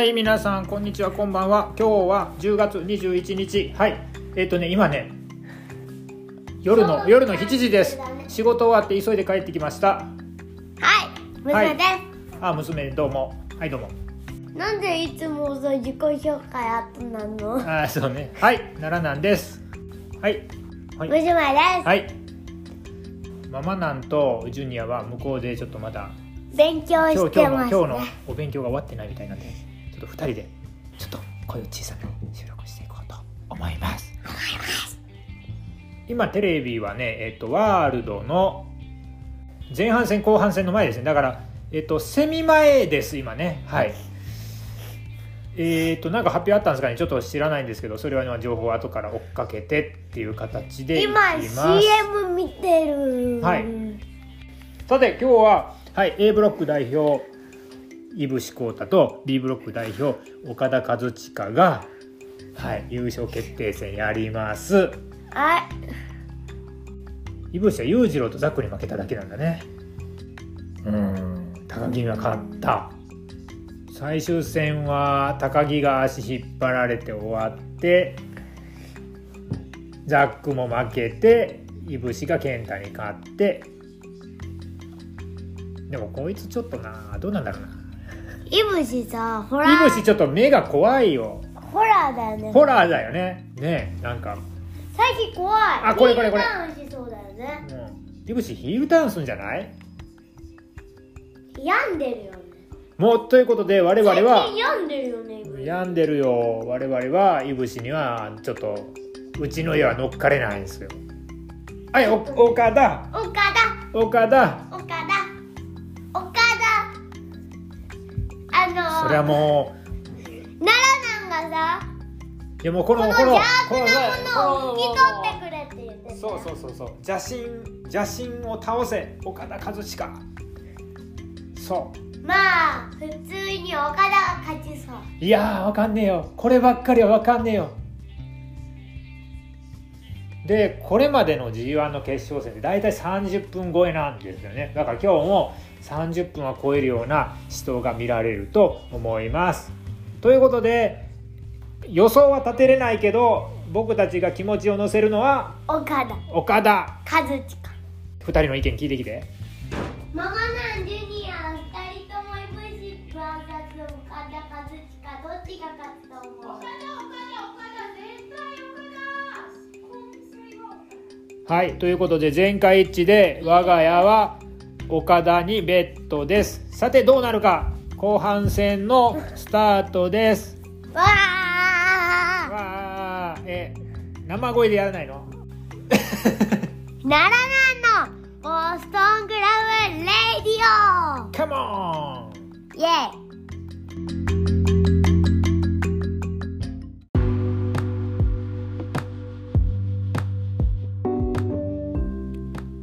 はい皆さんこんにちはこんばんは。今日は10月21日はい。えっ、とね今ね夜の夜の7時です。仕事終わって急いで帰ってきました。はい、はい。娘です。あ娘どうも。はいどうも。なんでいつもそう自己紹介後なの？あそうね。はい。奈良なんです。はい。はい。娘です。はい。ママなんとジュニアは向こうでちょっとまだ勉強して今日のます今日のね。お勉強が終わってないみたいなんで。ちょっと2人でちょっと声を小さめに収録していこうと。思います。今テレビはねえっ、とワールドの前半戦後半戦の前ですね。だからえっ、とセミ前です今ね。はい。えっ、となんか発表あったんですかね。ちょっと知らないんですけどそれは、ね、情報を後から追っかけてっていう形で今 CM 見てる。はい。さて今日は、はい、A ブロック代表井伏浩太と B ブロック代表岡田和親が、はい、優勝決定戦やります。はい。井伏は裕次郎とザックに負けただけなんだね。うん。高木が勝った。最終戦は高木が足引っ張られて終わってザックも負けて井伏が健太に勝って。でもこいつちょっとなどうなんだろうなイブシさ、ホライーブシちょっと目が怖いよ。ホラーだよね。ホラーだよね。ねえなんか。最近怖い。あこれこれこれ。ヒールダウンしそうだよね。うん。イブシヒールダウンすんじゃない？病んでるよね。もうということで我々最は近病んでるよね。病んでるよ。我々はイブシにはちょっとうちの家は乗っかれないんですよ。はいお岡田。岡田、岡田。岡田、それはも奈良なんがさ。ういやもうこのこのこの邪悪なものをこの拭き取ってくれって言ってたそうそうそうそう邪神邪神を倒せ岡田和親そまあ普通に岡田が勝ちそうういやーわかんねえよこればっかりはわかんねえよでこれまでの g 1の決勝戦で大体30分超えなんですよねだから今日も30分は超えるような死闘が見られると思います。ということで予想は立てれないけど僕たちが気持ちを乗せるのは岡田。岡田。和親2人の意見聞いてきて。ママなんジュニア二人とも FC バーサス岡田和親どっちが勝つと思う？岡田岡田岡田絶対岡田。はいということで全会一致で我が家は岡田にベッドです。さてどうなるか。後半戦のスタートです。わあわあえ生声でやらないの？奈良南の。ボストンクラブレディカモンオ。イェイ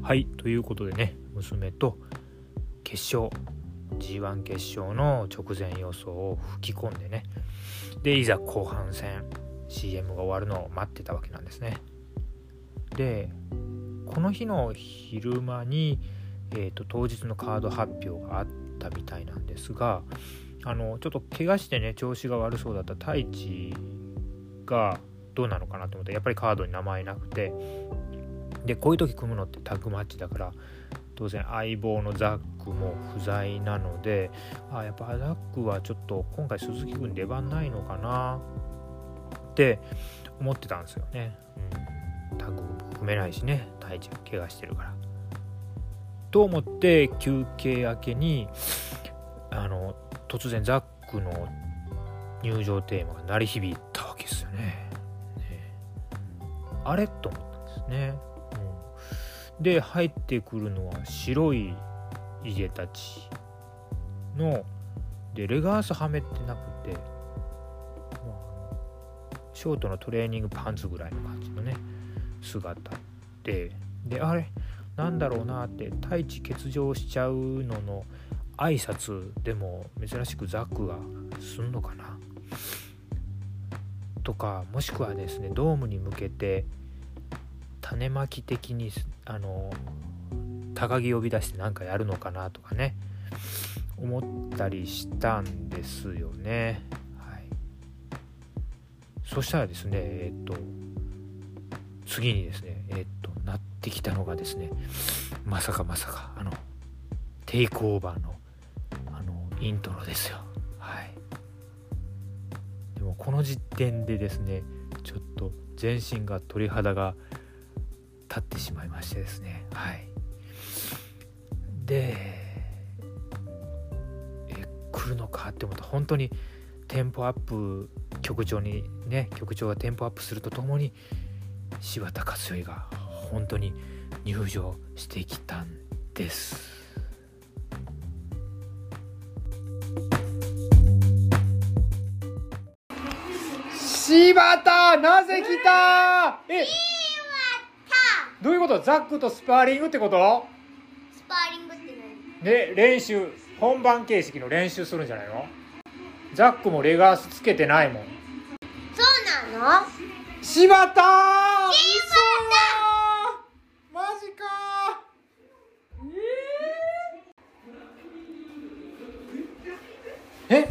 はいということでね娘と決勝 g 1決勝の直前予想を吹き込んでね。でいざ後半戦 CM が終わるのを待ってたわけなんですね。でこの日の昼間に、えーと当日のカード発表があったみたいなんですがあのちょっと怪我してね調子が悪そうだった太一がどうなのかなと思ったらやっぱりカードに名前なくて。でこういう時組むのってタッグマッチだから当然相棒のザックも不在なのであやっぱザックはちょっと今回鈴木君出番ないのかなって思ってたんですよね、うん、タッグ組めないしね。太一が怪我してるから。と思って休憩明けにあの突然ザックの入場テーマが鳴り響いたわけですよね。ね。あれ？と思ったんですね。うんで入ってくるのは白い家たちのでレガースはめてなくて、まあ、ショートのトレーニングパンツぐらいの感じのね姿で。であれなんだろうなって太一欠場しちゃうのの挨拶でも珍しくザックがすんのかな？とかもしくはですねドームに向けて種まき的にあの高木呼び出して何かやるのかなとかね思ったりしたんですよね。はい。そしたらですねえっと次にですねえっとなってきたのがですねまさかまさかあのテイクオーバーのあのイントロですよ。はい。でもこの時点でですねちょっと全身が鳥肌が立ってしまいましてですね。はい。でえ来るのかって思った本当にテンポアップ曲調にね曲調がテンポアップするとともに柴田勝頼が本当に入場してきたんです。柴田なぜ来た？えどういうこと？ザックとスパーリングってこと？スパーリングって何？で練習本番形式の練習するんじゃないの？ザックもレガースつけてないもん。そうなの？柴田！柴田マジかえええ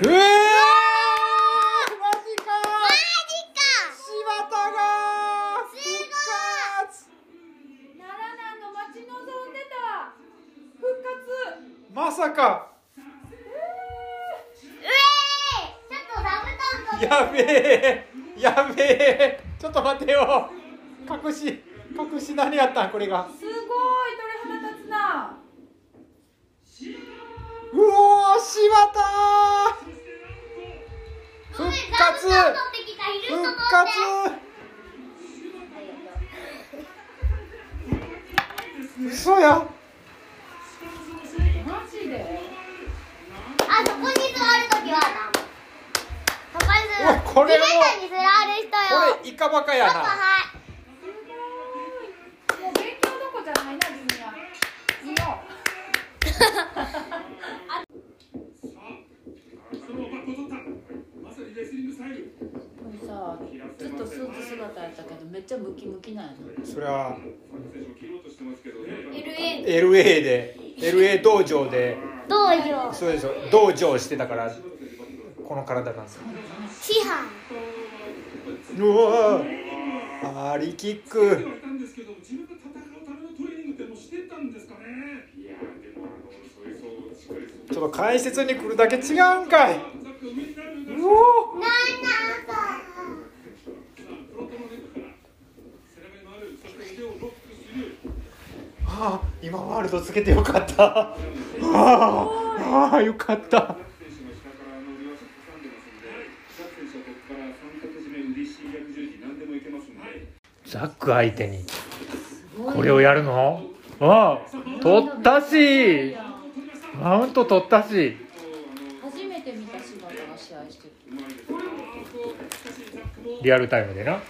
えー、マジかマジか柴田がす復活奈良南の待ち望んでた復活まさかうえーちょっと座布団とやべえやべえちょっと待ってよ隠し隠し何やったこれが。ちゃムキムキなんやな。それは。LA LA で。LA 道場で。どうよそうでしょ道場してたからこの体なんですよ。師範うわー。アリキック。ちょっと解説に来るだけ違うんかい。うおなんなんああ今ワールドつけてよかった。ああああよかった。ザック相手に。これをやるの？ああ取ったし。マウント取ったし。初めて見た柴田が試合してる。リアルタイムでな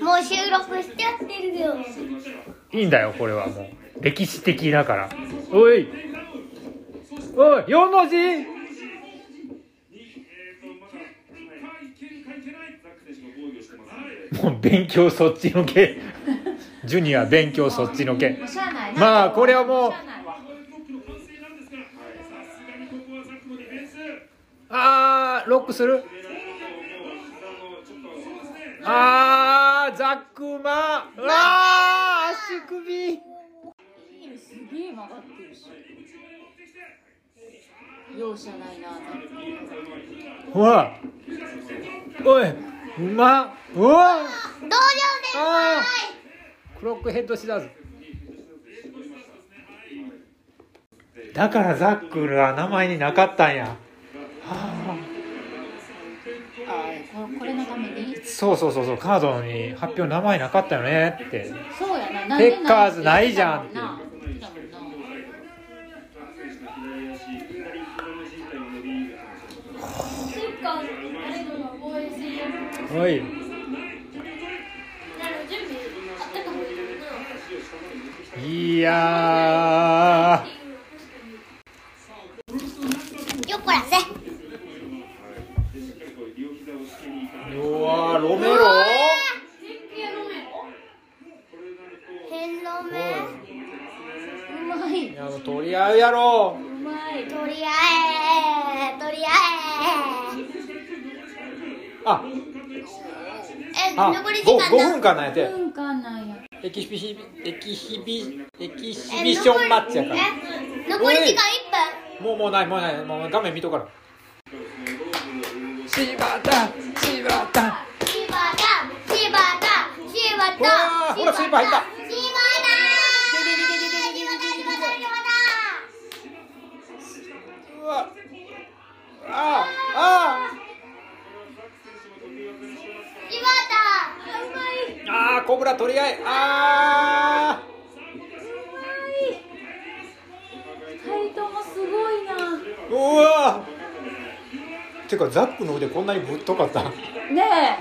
もう収録しちゃってるよいいんだよこれはもう。歴史的だから。おい。おい4の字。もう勉強そっちのけ。ジュニア勉強そっちのけ。まあこれはもう。ああーロックするあーザックマ。うわー足首。すげえ曲がってるし容赦ないなうわ。おいうまっうわ道場先あ輩ー。クロックヘッドシザーズだからザックが名前になかったんやそうそうそうそうカードに発表名前なかったよねって。そうやな。なんペでッカーズな。いじゃんって。いいいや 5, 間5だ分間なんやて文化なんや。エキシビシエキシビエキシビションマッチやから。え残り時間1分。もうもうないもうない。もう画面見とから柴田柴田。柴田柴田柴田。うわーほらスイーパー入った。柴田柴田柴田。うわ。ああ柴ああーコブラ取り合い。あ二人ともすごいな。ーうわてかザックの腕こんなにぶっとかった。ね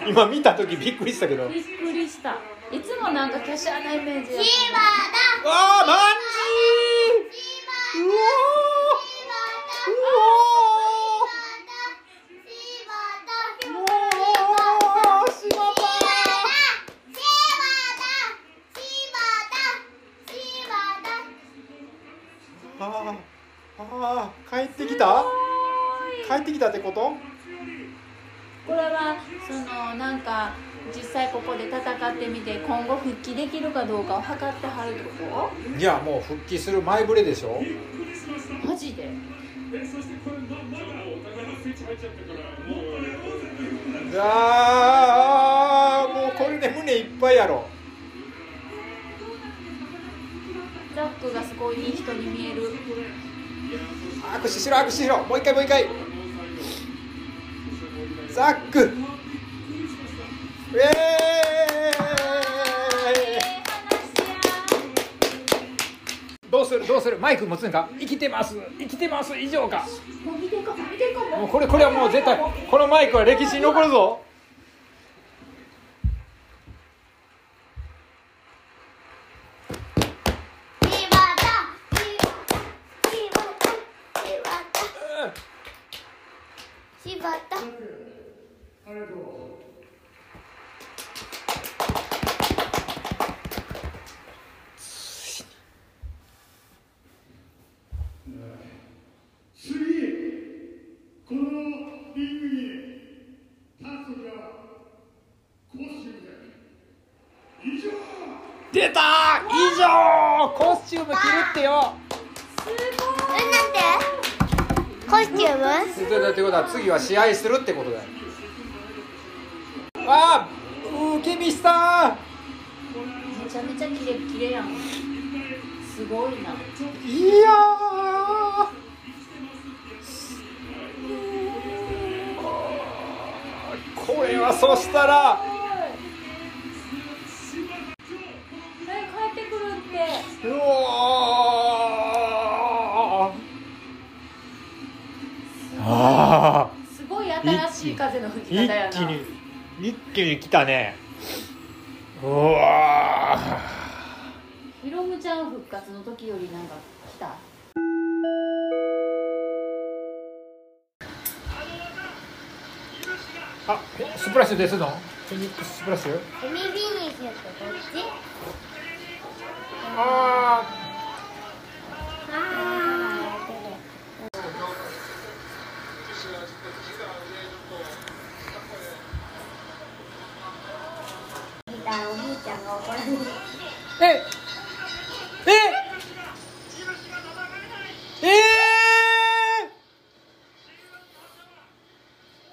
今見た時びっくりしたけど。えびっくりした。いつもなんか華奢なイメージや柴田ああマンジーうわー。うわーうわー柴田あーあー帰ってきた？帰ってきたってこと？これはそのなんか実際ここで戦ってみて今後復帰できるかどうかを測ってはるってこいやもう復帰する前触れでしょ。とマジで？あーもうこれで胸いっぱいやろ。ザックがすごいいい人に見える握手しろ握手しろ。もう一回もう一回。ザック。ウェーイ。どうするどうする。マイク持つんか？生きてます。生きてます。以上か。もうこれこれはもう絶対このマイクは歴史に残るぞ柴田次このリングに立つ時はコスチュームで以上出た以上コスチューム着るってよえなんてコスチュームということは次は試合するってことだよああウケミスタめちゃめちゃキレッキレやんすごいないやーこれはそしたら一気に一気に。来たね。うわー。ひろむちゃん復活の時よりなんか来た？あえスプラッシュですの？フェニックススプラッシュ？セミフィニッシュってどっち？ああー見たらお兄ちゃんが怒られるーええええ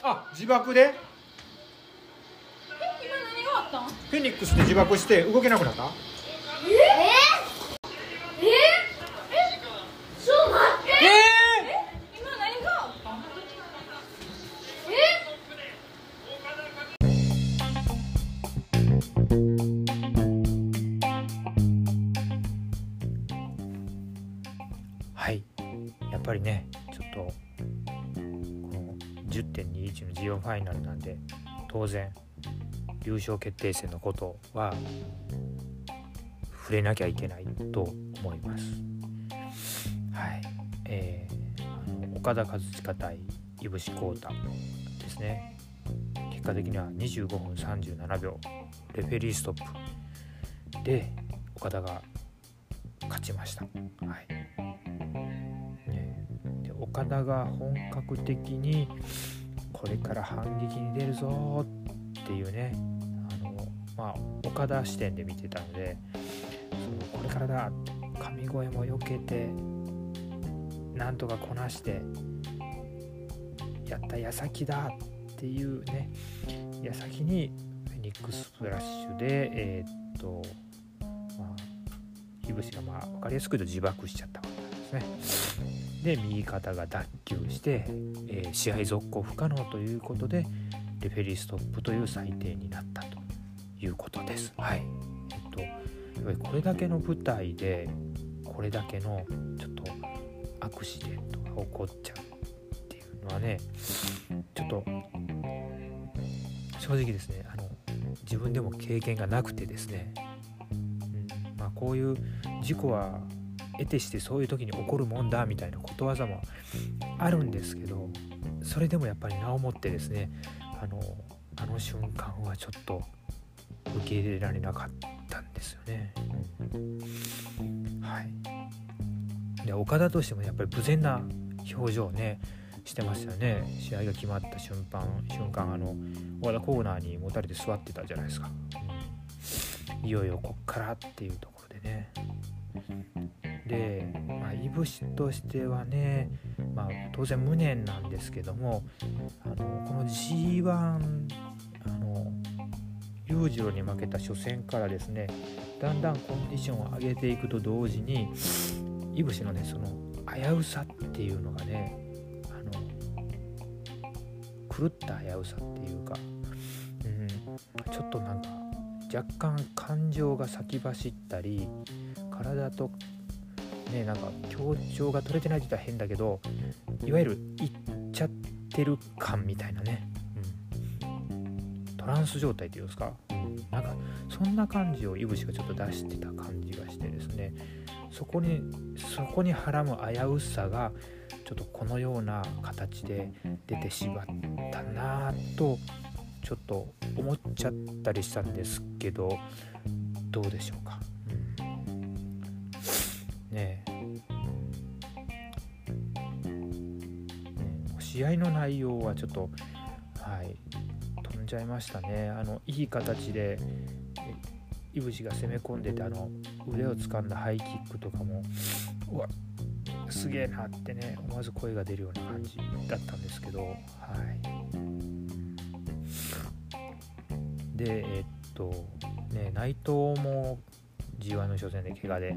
あ自爆で？え今何があったん？フェニックスで自爆して動けなくなった？ねちょっとこの10.21のジオファイナルなんで当然優勝決定戦のことは触れなきゃいけないと思います。はい、えー岡田和親対井伏浩太ですね結果的には25分37秒レフェリーストップで岡田が勝ちました。はい岡田が本格的にこれから反撃に出るぞっていうねあの、まあ、岡田視点で見てたのでそのこれからだ神声も避けてなんとかこなしてやった矢先だっていうね矢先にフェニックススプラッシュでえー、っとまあいぶしがまあ分かりやすく言うと自爆しちゃったわけなんですね。で右肩が脱臼して、えー、試合続行不可能ということでレフェリーストップという裁定になったということです。はい。えっと、やっぱりこれだけの舞台でこれだけのちょっとアクシデントが起こっちゃうっていうのはねちょっと正直ですねあの自分でも経験がなくてですね、うん。まあ、こういう事故は得てしてそういう時に起こるもんだみたいなことわざもあるんですけどそれでもやっぱり名をもってですねあのあの瞬間はちょっと受け入れられなかったんですよね。はい、で岡田としてもやっぱり無然な表情をねしてましたよね。試合が決まった瞬間瞬間あの岡田コーナーにもたれて座ってたじゃないですか、いよいよこっからっていうところでね。で、まあ、いぶしとしてはね、まあ、当然無念なんですけどもあのこの G1 あの裕次郎に負けた初戦からですねだんだんコンディションを上げていくと同時にいぶしのねその危うさっていうのがねあの狂った危うさっていうか、うん、ちょっとなんか若干感情が先走ったり体とねなんか強調が取れてないって言ったら変だけどいわゆるいっちゃってる感みたいなね、うん、トランス状態っていうんですか、なんかそんな感じをいぶしがちょっと出してた感じがしてですね。そこにそこにはらむ危うさがちょっとこのような形で出てしまったなぁとちょっと思っちゃったりしたんですけどどうでしょうか。ね。試合の内容はちょっとはい飛んじゃいましたね。あのいい形でいぶしが攻め込んでてあの腕を掴んだハイキックとかもうわすげえなってね思わず声が出るような感じだったんですけどはい。でえっとね内藤も G1 の初戦で怪我で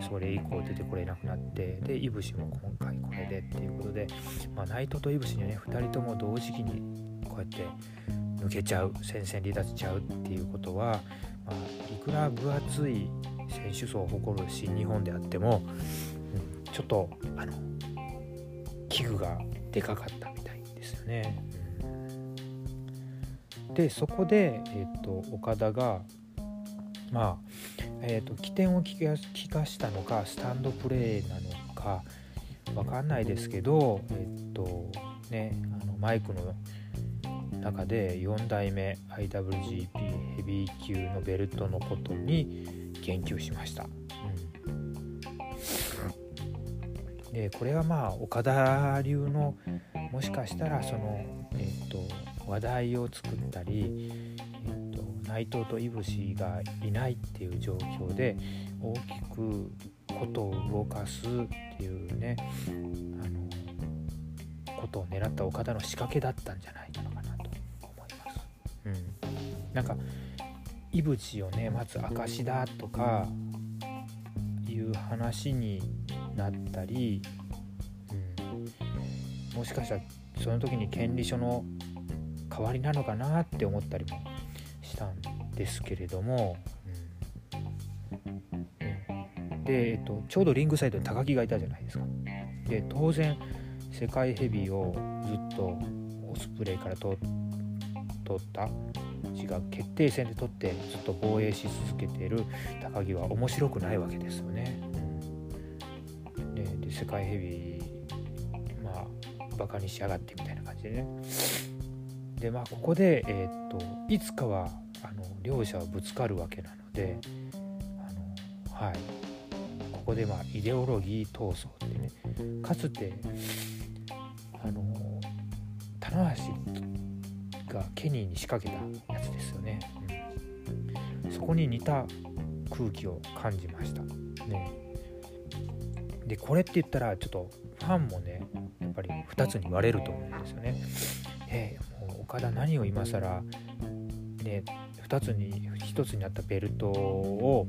それ以降出てこれなくなってでいぶしも今回これでっていうことで、まあ、内藤といぶしにね2人とも同時期にこうやって抜けちゃう戦線離脱ちゃうっていうことは、まあ、いくら分厚い選手層を誇る新日本であっても、うん、ちょっとあの器具がでかかったみたいですよね。うん、でそこで、えーと岡田がまあえーと、起点を聞か聞かしたのかスタンドプレーなのか分かんないですけど、えっ、ー、とね、あのマイクの中で4代目 IWGP ヘビー級のベルトのことに言及しました。うん、でこれはまあ岡田流のもしかしたらその、えーと、話題を作ったり内藤といぶしがいないっていう状況で大きくことを動かすっていうねあのことを狙った岡田の仕掛けだったんじゃないのかなと思います。うん、なんかいぶしをね待つ証だとかいう話になったり、うん、もしかしたらその時に権利書の代わりなのかなって思ったりもですけれども、うん、で、えっと、ちょうどリングサイドに高木がいたじゃないですか。で当然世界ヘビーをずっとオスプレイから取った違う決定戦で取ってずっと防衛し続けている高木は面白くないわけですよね。うん、でで世界ヘビーまあバカにしやがってみたいな感じでね。でまあここで、えー、っといつかはあの両者はぶつかるわけなのであの、はい、ここでまあイデオロギー闘争ってねかつてあの棚橋がケニーに仕掛けたやつですよね、うん、そこに似た空気を感じました。ね。でこれって言ったらちょっとファンもねやっぱり2つに割れると思うんですよね。えー、もう岡田何を今更ね2つに1つになったベルトを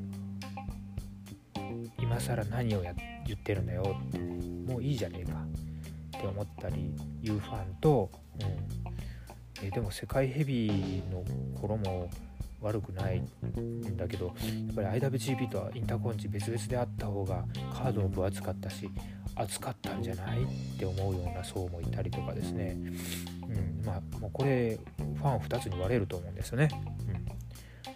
今更何をや言ってるんだよってもういいじゃねえかって思ったりいうファンと、うん。えでも世界ヘビーの頃も悪くないんだけどやっぱり IWGP とはインターコンチ別々であった方がカードも分厚かったし厚かったんじゃないって思うような層もいたりとかですね、うん、まあもうこれファン2つに割れると思うんですよね。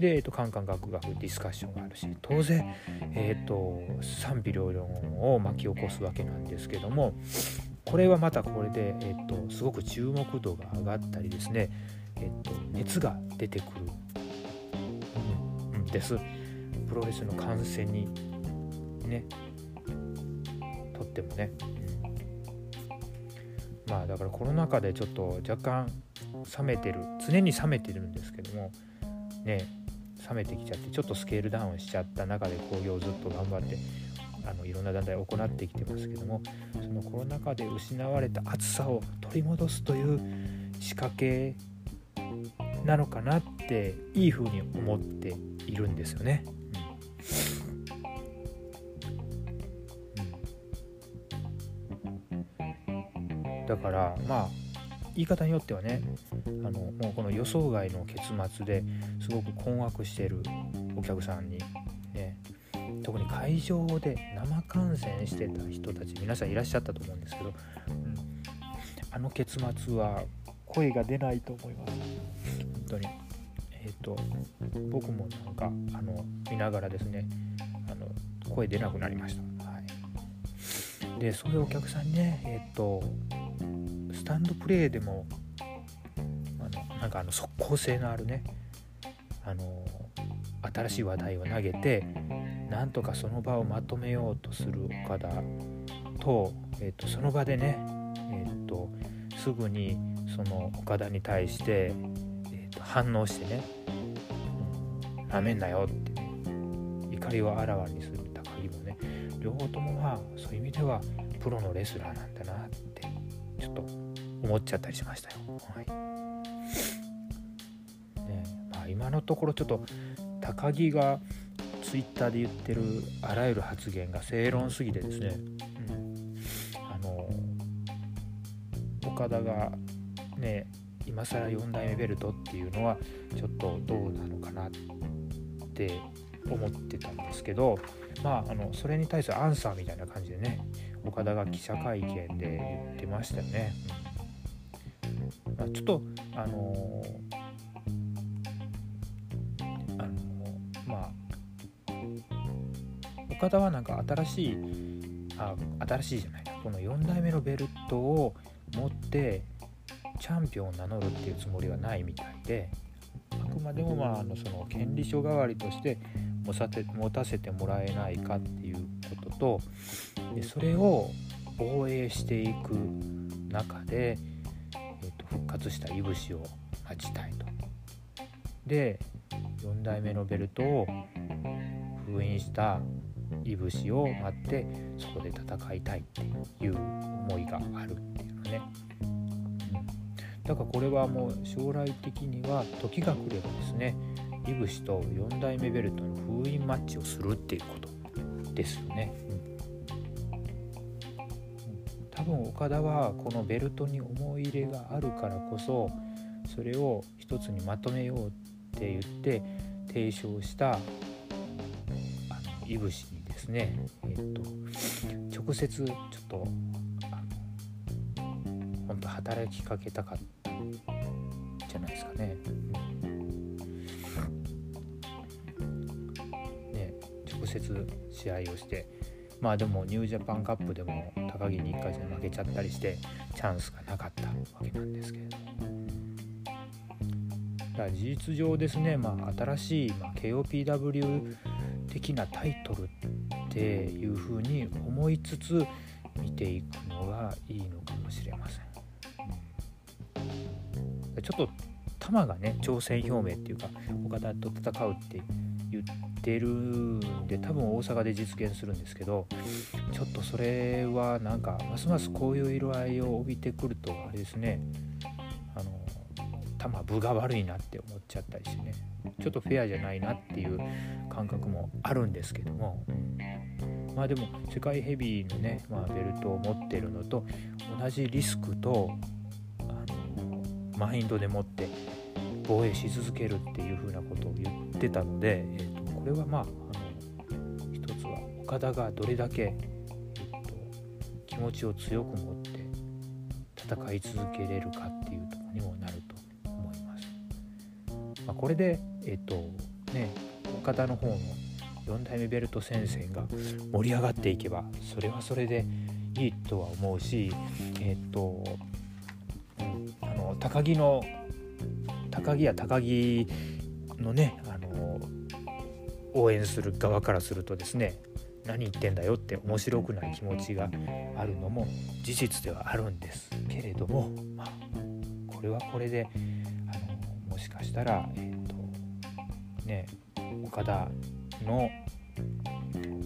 で、えーと、カンカンガクガクディスカッションがあるし当然、えーと賛否両論を巻き起こすわけなんですけどもこれはまたこれで、えーと、すごく注目度が上がったりですね、えーと、熱が出てくる、ん、です。プロレスの観戦にねとってもね、まあだからコロナ禍でちょっと若干冷めてる常に冷めてるんですけどもね冷めてきちゃってちょっとスケールダウンしちゃった中で興行をずっと頑張ってあのいろんな団体を行ってきてますけどもそのコロナ禍で失われた暑さを取り戻すという仕掛けなのかなっていい風に思っているんですよね。うん、だからまあ言い方によってはねあのもうこの予想外の結末ですごく困惑しているお客さんにね特に会場で生観戦してた人たち皆さんいらっしゃったと思うんですけど、うん、あの結末は声が出ないと思います。本当に。えっ、ー、と僕もなんかあの見ながらですねあの声出なくなりました、はい、でそういうお客さんにねえっ、ー、とタンドプレーでもあのなんかあの即効性のあるねあの新しい話題を投げてなんとかその場をまとめようとする岡田と,、えーと、その場でね、えーと、すぐにその岡田に対して、えーと、反応してね「な、めんなよ」って怒りをあらわにする高木もね両方ともまあそういう意味ではプロのレスラーなんだな思っちゃったりしましたよ。はいねまあ、今のところちょっと高木がツイッターで言ってるあらゆる発言が正論すぎてですね、うん、あの岡田がね今更4代目ベルトっていうのはちょっとどうなのかなって思ってたんですけどまああのそれに対するアンサーみたいな感じでね岡田が記者会見で言ってましたよね。まあ、ちょっとあのあのまあ岡田はなんか新しいあ新しいじゃないこの4代目のベルトを持ってチャンピオンを名乗るっていうつもりはないみたいであくまでもまああのその権利書代わりとして持たせ持たせてもらえないかっていうこととでそれを防衛していく中で、ー、と復活したいぶしを待ちたいと。で4代目のベルトを封印したいぶしを待ってそこで戦いたいっていう思いがあるっていうのね、だからこれはもう将来的には時が来ればですねいぶしと4代目ベルトの封印マッチをするっていうことですよね、多分岡田はこのベルトに思い入れがあるからこそそれを一つにまとめようって言って提唱したあのいぶしにですね、えーと、直接ちょっとあの本当働きかけたかったじゃないですかね。ね直接試合をしてまあでもニュージャパンカップでも高木に1回戦負けちゃったりしてチャンスがなかったわけなんですけれども。事実上ですね、まあ、新しい、まあ、KOPW 的なタイトルっていうふうに思いつつ見ていくのがいいのかもしれません。ちょっと球がね挑戦表明っていうか岡田と戦うって言ってるんで多分大阪で実現するんですけどちょっとそれはなんかますますこういう色合いを帯びてくるとあれですね。あの球分が悪いなって思っちゃったりしてね。ちょっとフェアじゃないなっていう感覚もあるんですけども。まあでも世界ヘビーのね、まあ、ベルトを持ってるのと同じリスクとあのマインドでもって防衛し続けるっていうふうなことを言ってたので、えー、とこれはまああの一つは岡田がどれだけ、えー、と気持ちを強く持って戦い続けれるかっていうところにもなると思います。まあ、これで、えっ、ー、とね、岡田の方の4代目ベルト戦線が盛り上がっていけばそれはそれでいいとは思うしえっ、ー、とあの高木の高木や高木のねの応援する側からするとですね何言ってんだよって面白くない気持ちがあるのも事実ではあるんですけれども、まあ、これはこれであのもしかしたら、えーとね、岡田の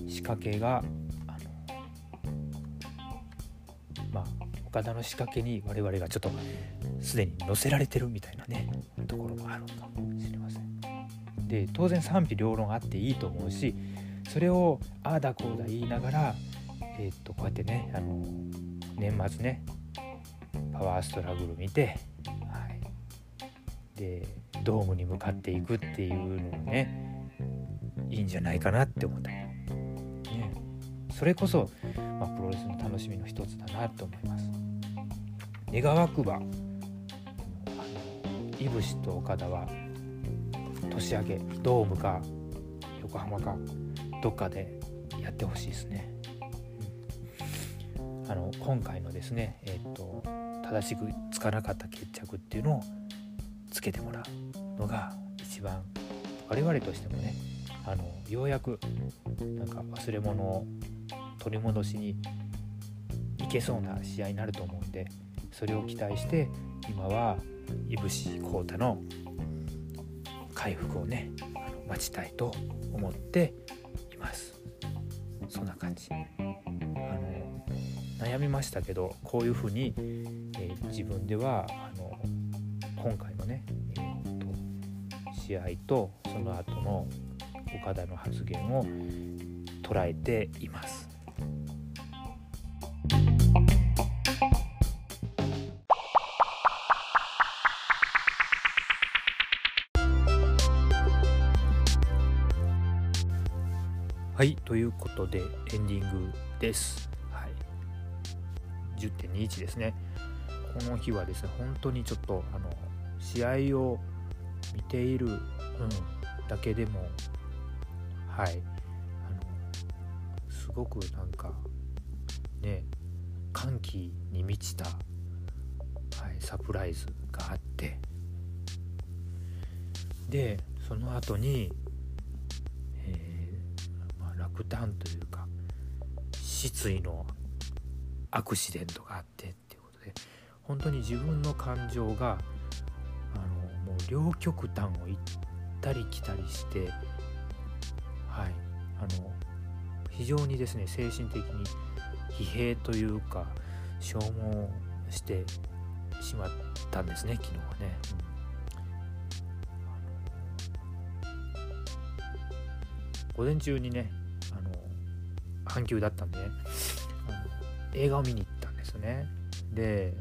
仕掛けがあのまあ岡田の仕掛けに我々がちょっとすでに載せられてるみたいなねところもあるかもしれません。で当然賛否両論あっていいと思うしそれをああだこうだ言いながら、えー、っとこうやってねあの年末ねパワーストラグル見て、はい、でドームに向かっていくっていうのもねいいんじゃないかなって思った、ね、それこそ、まあ、プロレスの楽しみの一つだなと思います。願わくばいぶしと岡田は年明けドームか横浜かどっかでやってほしいですね。うん、あの今回のですね、えーと、正しくつかなかった決着っていうのをつけてもらうのが一番我々としてもねあのようやくなんか忘れ物を取り戻しにいけそうな試合になると思うんでそれを期待して今はいぶし浩太の回復をね待ちたいと思っています。そんな感じ。あの悩みましたけどこういうふうに、えー、自分ではあの今回のね、えーと、試合とその後の岡田の発言を捉えています。はいということでエンディングです。はい、10.21ですね。この日はですね本当にちょっとあの試合を見ている、うん、だけでもはいあのすごくなんかね歓喜に満ちた、はい、サプライズがあってでその後に落胆というか失意のアクシデントがあってっていうことで本当に自分の感情があのもう両極端を行ったり来たりしてはいあの非常にですね精神的に疲弊というか消耗してしまったんですね昨日はね。午前中にね半休だったんで、ね、あの映画を見に行ったんですよね。で、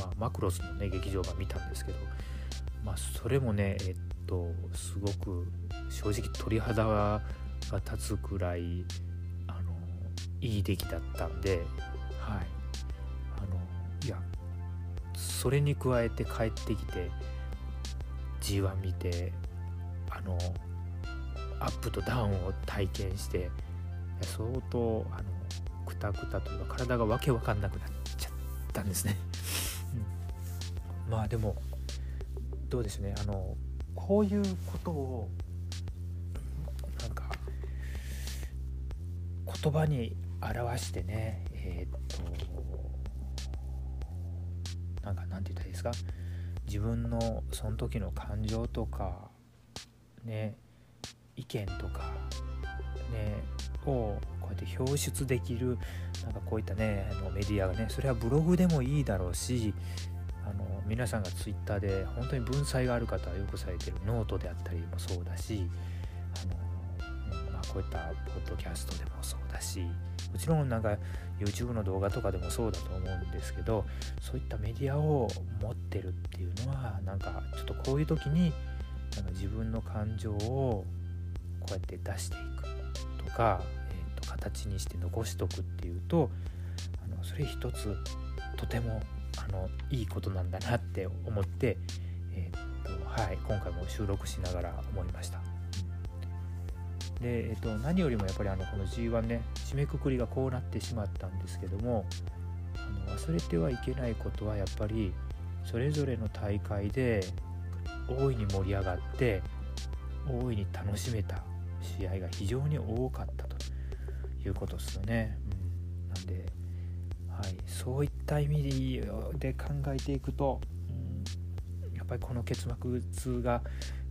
まあ、マクロスのね劇場版見たんですけどまあそれもねえっとすごく正直鳥肌が立つくらいあのいい出来だったんではい。あのいやそれに加えて帰ってきて G1 見てあのアップとダウンを体験して相当あのくたくたというか体がわけわかんなくなっちゃったんですね、うん、まあでもどうでしょうね。あのこういうことをなんか言葉に表してねえー、っとなんかなんて言ったらいいですか？自分のその時の感情とかね意見とかねをこうやって表出できるなんかこういったねあのメディアがねそれはブログでもいいだろうしあの皆さんがツイッターで本当に文才がある方はよくされてるノートであったりもそうだしあの、まあ、こういったポッドキャストでもそうだしもちろんなんか YouTube の動画とかでもそうだと思うんですけどそういったメディアを持ってるっていうのはなんかちょっとこういう時になんか自分の感情をこうやって出していく。か、えー、と形にして残しとくっていうとあのそれ一つとてもあのいいことなんだなって思って、えーとはい、今回も収録しながら思いました。で、えー、と何よりもやっぱりあのこの G1 ね締めくくりがこうなってしまったんですけどもあの忘れてはいけないことはやっぱりそれぞれの大会で大いに盛り上がって大いに楽しめた試合が非常に多かったということですよね。うん、なんで、はい、そういった意味で考えていくと、うん、やっぱりこの結末が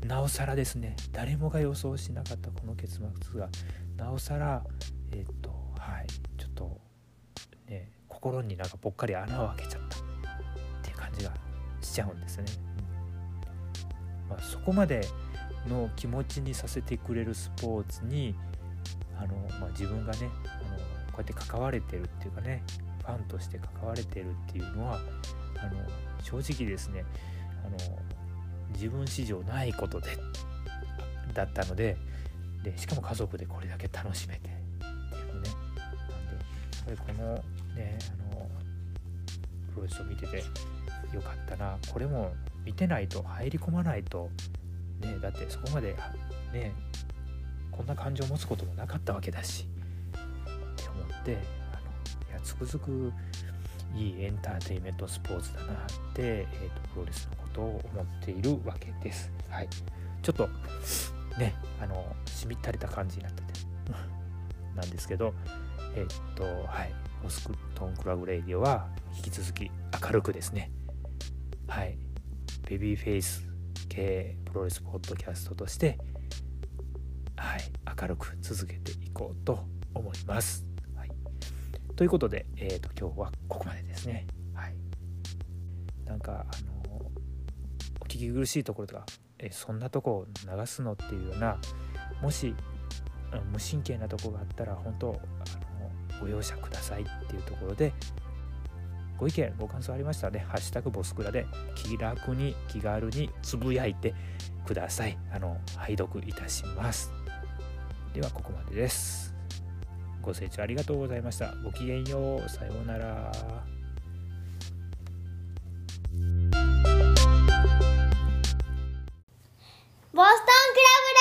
なおさらですね。誰もが予想しなかったこの結末がなおさらえっ、とはい。ちょっとね心になんかぽっかり穴を開けちゃったっていう感じがしちゃうんですね。うん。まあ、そこまでの気持ちにさせてくれるスポーツにあの、まあ、自分がねあのこうやって関われてるっていうかねファンとして関われてるっていうのはあの正直ですねあの自分史上ないことでだったのででしかも家族でこれだけ楽しめてっていうね。なんでやっぱりこのねあのプロレスを見ててよかったな。これも見てないと入り込まないとねだってそこまでねこんな感情を持つこともなかったわけだしって思ってあのいやつくづくいいエンターテインメントスポーツだなって、えーと、プロレスのことを思っているわけです。はい、ちょっとねあのしみったれた感じになっててなんですけどえっ、ー、とはい。モスクトンクラブレイディオは引き続き明るくですねはい。ベビーフェイス系プロレスポッドキャストとしてはい明るく続けていこうと思います。はい、ということで、えーと、今日はここまでですね。はい、なんかあのお聞き苦しいところとかえそんなとこを流すのっていうようなもし無神経なとこがあったら本当あのご容赦くださいっていうところでご意見ご感想ありましたらね「ハッシュタグボスクラ」で気楽に気軽につぶやいてください。あの拝読いたします。ではここまでです。ご清聴ありがとうございました。ごきげんよう。さようなら。ボストンクラブ